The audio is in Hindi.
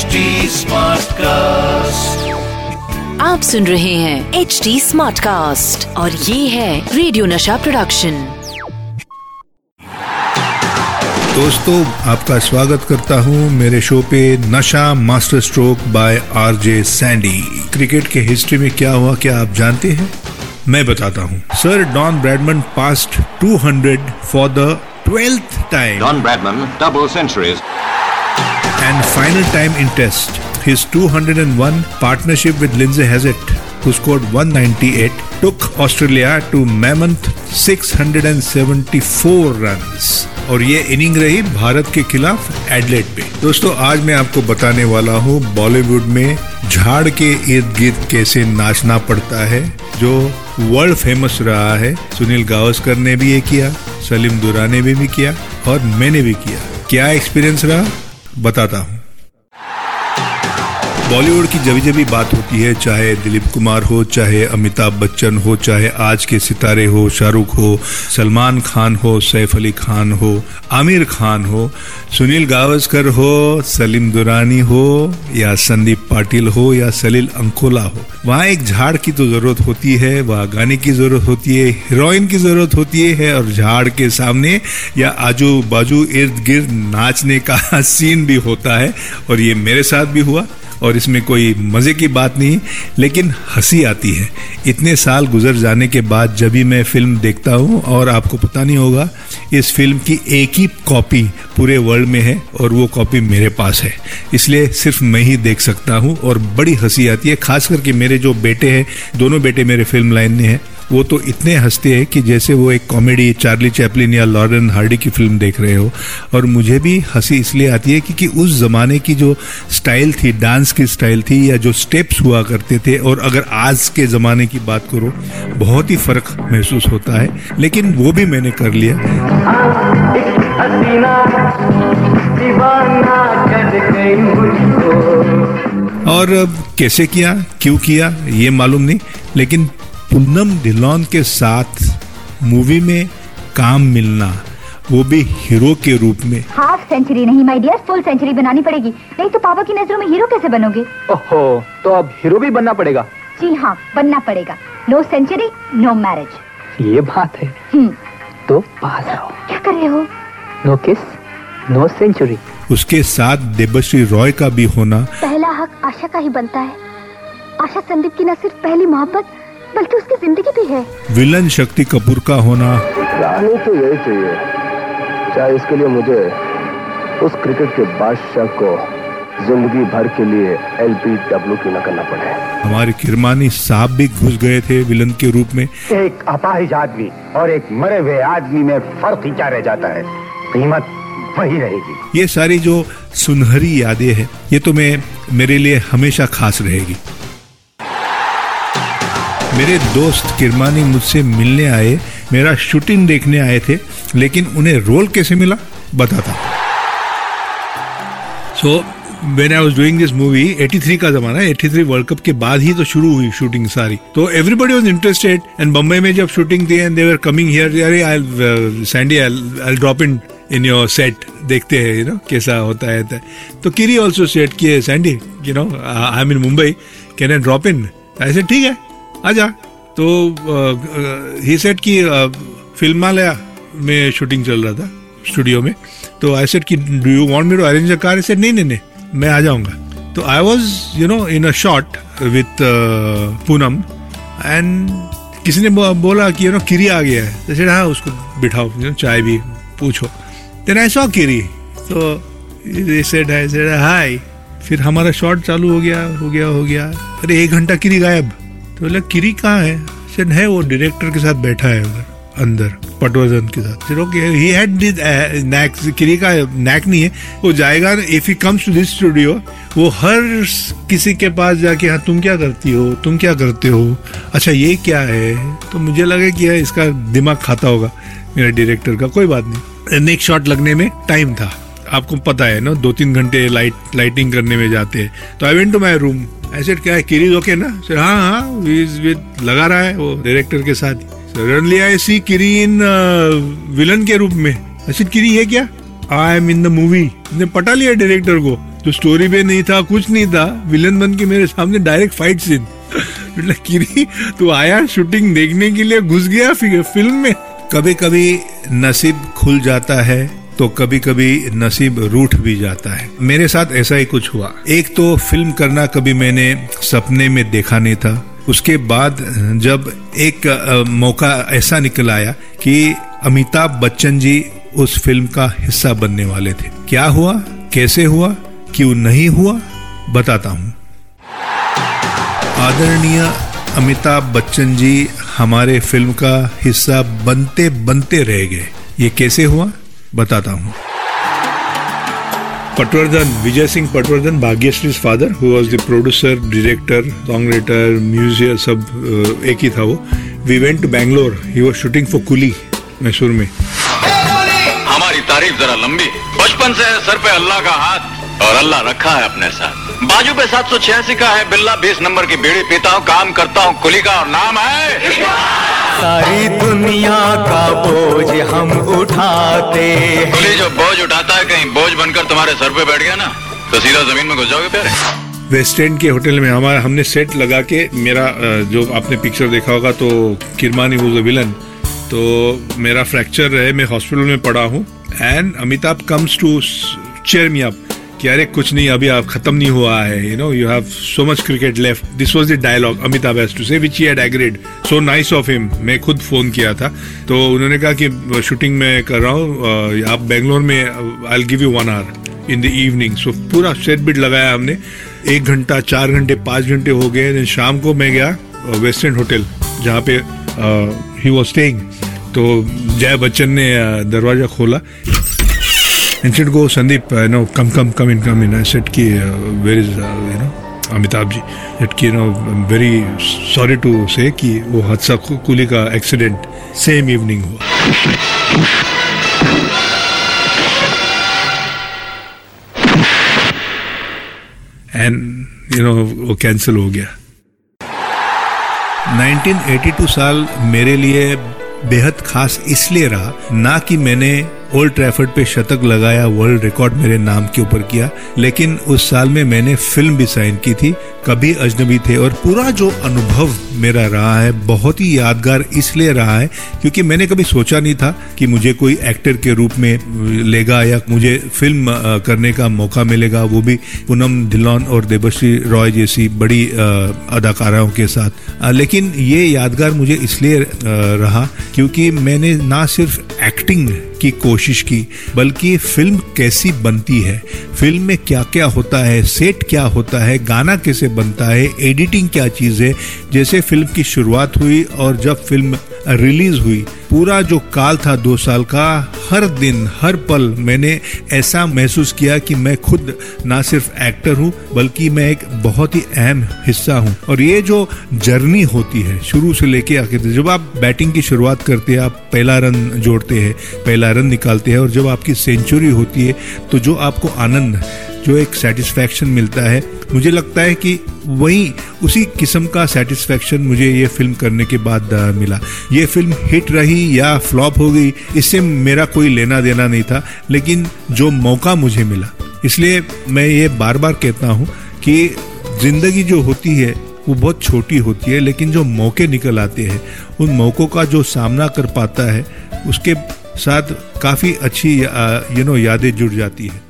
HD Smartcast. आप सुन रहे हैं एच डी स्मार्ट कास्ट और ये है रेडियो नशा प्रोडक्शन दोस्तों आपका स्वागत करता हूँ मेरे शो पे नशा master stroke by RJ Sandy cricket के हिस्ट्री में क्या हुआ क्या आप जानते हैं? मैं बताता हूँ। Sir Don Bradman past 200 for the twelfth time Don Bradman double centuries. And final time in test. His 201 partnership with Lindsay Hassett, who scored 198, took Australia to mammoth 674 runs. और ये इनिंग रही भारत के खिलाफ एडलेट पे दोस्तों आज मैं आपको बताने वाला हूँ बॉलीवुड में झाड़ के इर्द गिर्द कैसे नाचना पड़ता है जो वर्ल्ड फ़ेमस रहा है सुनील गावस्कर ने भी ये किया सलीम दुरा ने भी, भी किया और मैंने भी किया क्या एक्सपीरियंस रहा बताता हूँ। बॉलीवुड की जबी जबी बात होती है, चाहे दिलीप कुमार हो, चाहे अमिताभ बच्चन हो, चाहे आज के सितारे हो, शाहरुख हो, सलमान खान हो, सैफ अली खान हो, आमिर खान हो, सुनील गावस्कर हो, सलीम दुरानी हो, या संदीप पाटिल हो, या सलील अंकोला हो। वहाँ एक झाड़ की तो ज़रूरत होती है, वहाँ गाने की ज़रूरत होती है, हीरोइन की ज़रूरत होती है, और झाड़ के सामने या आजू बाजू इर्द गिर्द नाचने का सीन भी होता है, और ये मेरे साथ भी हुआ। और इसमें कोई मज़े की बात नहीं, लेकिन हँसी आती है। इतने साल गुजर जाने के बाद जब भी मैं फ़िल्म देखता हूँ, और आपको पता नहीं होगा, इस फ़िल्म की एक ही कॉपी पूरे वर्ल्ड में है, और वो कॉपी मेरे पास है। इसलिए सिर्फ़ मैं ही देख सकता हूँ, और बड़ी हँसी आती है खास करके मेरे जो बेटे हैं, दोनों बेटे मेरे फ़िल्म लाइन में हैं। वो तो इतने हँसते हैं कि जैसे वो एक कॉमेडी चार्ली चैपलिन या लॉरेन हार्डी की फ़िल्म देख रहे हो। और मुझे भी हँसी इसलिए आती है क्योंकि उस ज़माने की जो स्टाइल थी डांस की स्टाइल थी या जो स्टेप्स हुआ करते थे, और अगर आज के ज़माने की बात करो, बहुत ही फ़र्क महसूस होता है। लेकिन वो भी मैंने कर लिया। और कैसे किया, क्यों किया, ये मालूम नहीं, लेकिन पूनम ढिल्लोन के साथ मूवी में काम मिलना वो भी हीरो के रूप में। हाफ़ सेंचुरी नहीं माय डियर फुल सेंचुरी बनानी पड़ेगी। नहीं तो पापा की नज़रों में हीरो कैसे बनोगे? ओहो तो अब हीरो भी बनना पड़ेगा। जी हाँ बनना पड़ेगा। नो सेंचुरी नो मैरिज ये बात है। हम्म। तो पास रहो। क्या कर रहे हो? नो किस नो सेंचुरी उसके साथ देबश्री रॉय का भी होना। पहला हक आशा का ही बनता है। आशा संदीप की न सिर्फ़ पहली मोहब्बत बल्कि उसकी ज़िंदगी भी है। विलन शक्ति कपूर का होना। रानी तो यही चाहिए। चाहे इसके लिए मुझे उस क्रिकेट के बादशाह को ज़िंदगी भर के लिए एल बी डब्ल्यू की न करना पड़े? हमारे किरमानी साहब भी घुस गए थे विलन के रूप में। एक अपाहिज आदमी और एक मरे हुए आदमी में फ़र्क ही क्या रह जाता है? कीमत वही रहेगी। ये सारी जो सुनहरी यादें हैं ये तो मैं मेरे लिए हमेशा खास रहेगी। मेरे दोस्त किरमानी मुझसे मिलने आए, मेरा शूटिंग देखने आए थे, लेकिन उन्हें रोल कैसे मिला, बताता so when I was doing this movie 83 का जमाना 83 वर्ल्ड कप के बाद ही तो शुरू हुई शूटिंग सारी। तो everybody was interested and Bombay में जब शूटिंग थी and they were coming here अरे I Sandy I drop in in your set देखते हैं यू नो कैसा होता है तो किरी ऑल्सो सेट किए Sandy you know I am in Mumbai can I drop in ऐसे ठीक है आजा। तो ही सेट की फिल्मालया में शूटिंग चल रहा था स्टूडियो में। तो आई सेट कि do you want me to arrange a car said नहीं नहीं नहीं, मैं आ जाऊँगा. तो I was you know in a shot with Poonam. And किसी ने बोला कि यू नो किरी आ गया है. तो सेड हाँ उसको बिठाओ चाय भी, पूछो. देन आई सॉ किरी तो सेट हाय फिर हमारा शॉट चालू हो गया हो गया हो गया। अरे, एक घंटा किरी गायब। तो बोला, किरी कहाँ है? सेड है वो डायरेक्टर के साथ बैठा है उधर, अंदर, पटवर्धन के साथ. फिर okay he had this knack Kiri का नैक नहीं है। वो जाएगा if he comes to this studio वो हर किसी के पास जाके हाँ तुम क्या करती हो? तुम क्या करते हो? अच्छा ये क्या है? तो मुझे लगा कि इसका दिमाग खाता होगा, मेरा डायरेक्टर का। कोई बात नहीं। नेक्स्ट शॉट लगने में टाइम था। आपको पता है ना दो तीन घंटे लाइट लाइटिंग करने में जाते हैं। तो I went to my room ऐसे क्या है किरीज ओके ना सर हाँ हाँ विद लगा रहा है वो डायरेक्टर के साथ। सडनली आई सी किरी इन विलन के रूप में। ऐसे किरी ये क्या? I am in the movie ने पटा लिया डायरेक्टर को। तो स्टोरी में नहीं था, कुछ नहीं था विलन बन के मेरे सामने डायरेक्ट फाइट सीन किरी तू आया शूटिंग देखने के लिए, घुस गया फ़िल्म में। कभी कभी नसीब खुल जाता है। तो कभी कभी नसीब रूठ भी जाता है। मेरे साथ ऐसा ही कुछ हुआ। एक तो फ़िल्म करना कभी मैंने सपने में देखा नहीं था। उसके बाद जब एक मौका ऐसा निकल आया कि अमिताभ बच्चन जी उस फ़िल्म का हिस्सा बनने वाले थे। क्या हुआ? कैसे हुआ? क्यों नहीं हुआ? बताता हूँ। आदरणीय अमिताभ बच्चन जी हमारे फ़िल्म का हिस्सा बनते बनते रह गए। ये कैसे हुआ? बताता हूँ। Patwardhan, Vijay Singh Patwardhan Bhagyashree father who was the producer director song writer musician सब एक ही था वो। We went to Bangalore he was shooting for Coolie Mysore में। हमारी तारीफ़ जरा लंबी। बचपन से सर पे अल्लाह का हाथ। और अल्लाह रखा है अपने साथ। बाजू पे सात सौ छियासी का है बिल्ला बीस नंबर की बीड़ी। पीता हूँ काम करता हूँ कुली का और नाम है सारी दुनिया का बोझ हम उठाते हैं। कुली जो बोझ उठाता है कहीं बोझ बनकर तुम्हारे सर पे बैठ गया ना तो सीधा ज़मीन में घुस जाओगे प्यारे। वेस्ट एंड के होटल में हमारा हमने सेट लगा के मेरा जो आपने पिक्चर देखा होगा तो किरमानी वॉज़ अ विलन तो मेरा फ्रैक्चर है मैं हॉस्पिटल में पड़ा हूँ। And Amitabh comes to cheer me up कि अरे कुछ नहीं, अभी आप खत्म नहीं हुआ है you know you have so much cricket left this was the dialogue Amitabh to say which he agreed so nice of him मैं खुद फ़ोन किया था। तो उन्होंने कहा कि शूटिंग में कर रहा हूँ आप बेंगलोर में I give you one hour in the evening so पूरा सेट बिट लगाया हमने। एक घंटा, चार घंटे, पाँच घंटे हो गए। शाम को मैं गया वेस्टर्न होटल जहाँ पे ही वॉज़ स्टेइंग तो जय बच्चन ने दरवाज़ा खोला। And said go Sandeep no come come come in come in I said कि where is you know Amitabh ji said कि no very sorry to say कि वो हादसा कुली का एक्सीडेंट सेम इवनिंग हुआ एंड यू नो वो कैंसिल हो गया 1982 साल मेरे लिए बेहद खास इसलिए रहा, ना कि मैंने ओल्ड ट्रैफर्ड पे शतक लगाया वर्ल्ड रिकॉर्ड मेरे नाम के ऊपर किया, लेकिन उस साल में मैंने फ़िल्म भी साइन की थी, कभी अजनबी थे, और पूरा जो अनुभव मेरा रहा है, बहुत ही यादगार इसलिए रहा है, क्योंकि मैंने कभी सोचा नहीं था कि मुझे कोई एक्टर के रूप में लेगा या मुझे फ़िल्म करने का मौका मिलेगा। वो भी पूनम धिल्लौन और देवश्री रॉय जैसी बड़ी अदाकाराओं के साथ। लेकिन ये यादगार मुझे इसलिए रहा क्योंकि मैंने ना सिर्फ़ एक्टिंग की कोशिश की, बल्कि फ़िल्म कैसी बनती है? फ़िल्म में क्या क्या होता है? सेट क्या होता है? गाना कैसे बनता है? एडिटिंग क्या चीज़? है जैसे फ़िल्म की शुरुआत हुई और जब फ़िल्म रिलीज़ हुई। पूरा जो काल था दो साल का, हर दिन, हर पल मैंने ऐसा महसूस किया कि मैं खुद ना सिर्फ़ एक्टर हूँ, बल्कि मैं एक बहुत ही अहम हिस्सा हूँ। और ये जो जर्नी होती है, शुरू से लेके आखिर जब आप बैटिंग की शुरुआत करते हैं, आप पहला रन जोड़ते हैं, पहला रन निकालते हैं, और जब आपकी सेंचुरी होती है तो जो आपको आनंद, जो एक सेटिस्फैक्शन मिलता है, मुझे लगता है कि वही उसी किस्म का सेटिस्फेक्शन मुझे ये फ़िल्म करने के बाद मिला। ये फ़िल्म हिट रही या फ्लॉप हो गई, इससे मेरा कोई लेना देना नहीं था, लेकिन जो मौका मुझे मिला। इसलिए मैं ये बार बार कहता हूँ कि ज़िंदगी जो होती है, वो बहुत छोटी होती है, लेकिन जो मौके निकल आते हैं, उन मौक़ों का जो सामना कर पाता है, उसके साथ काफ़ी अच्छी यू नो यादें जुड़ जाती है।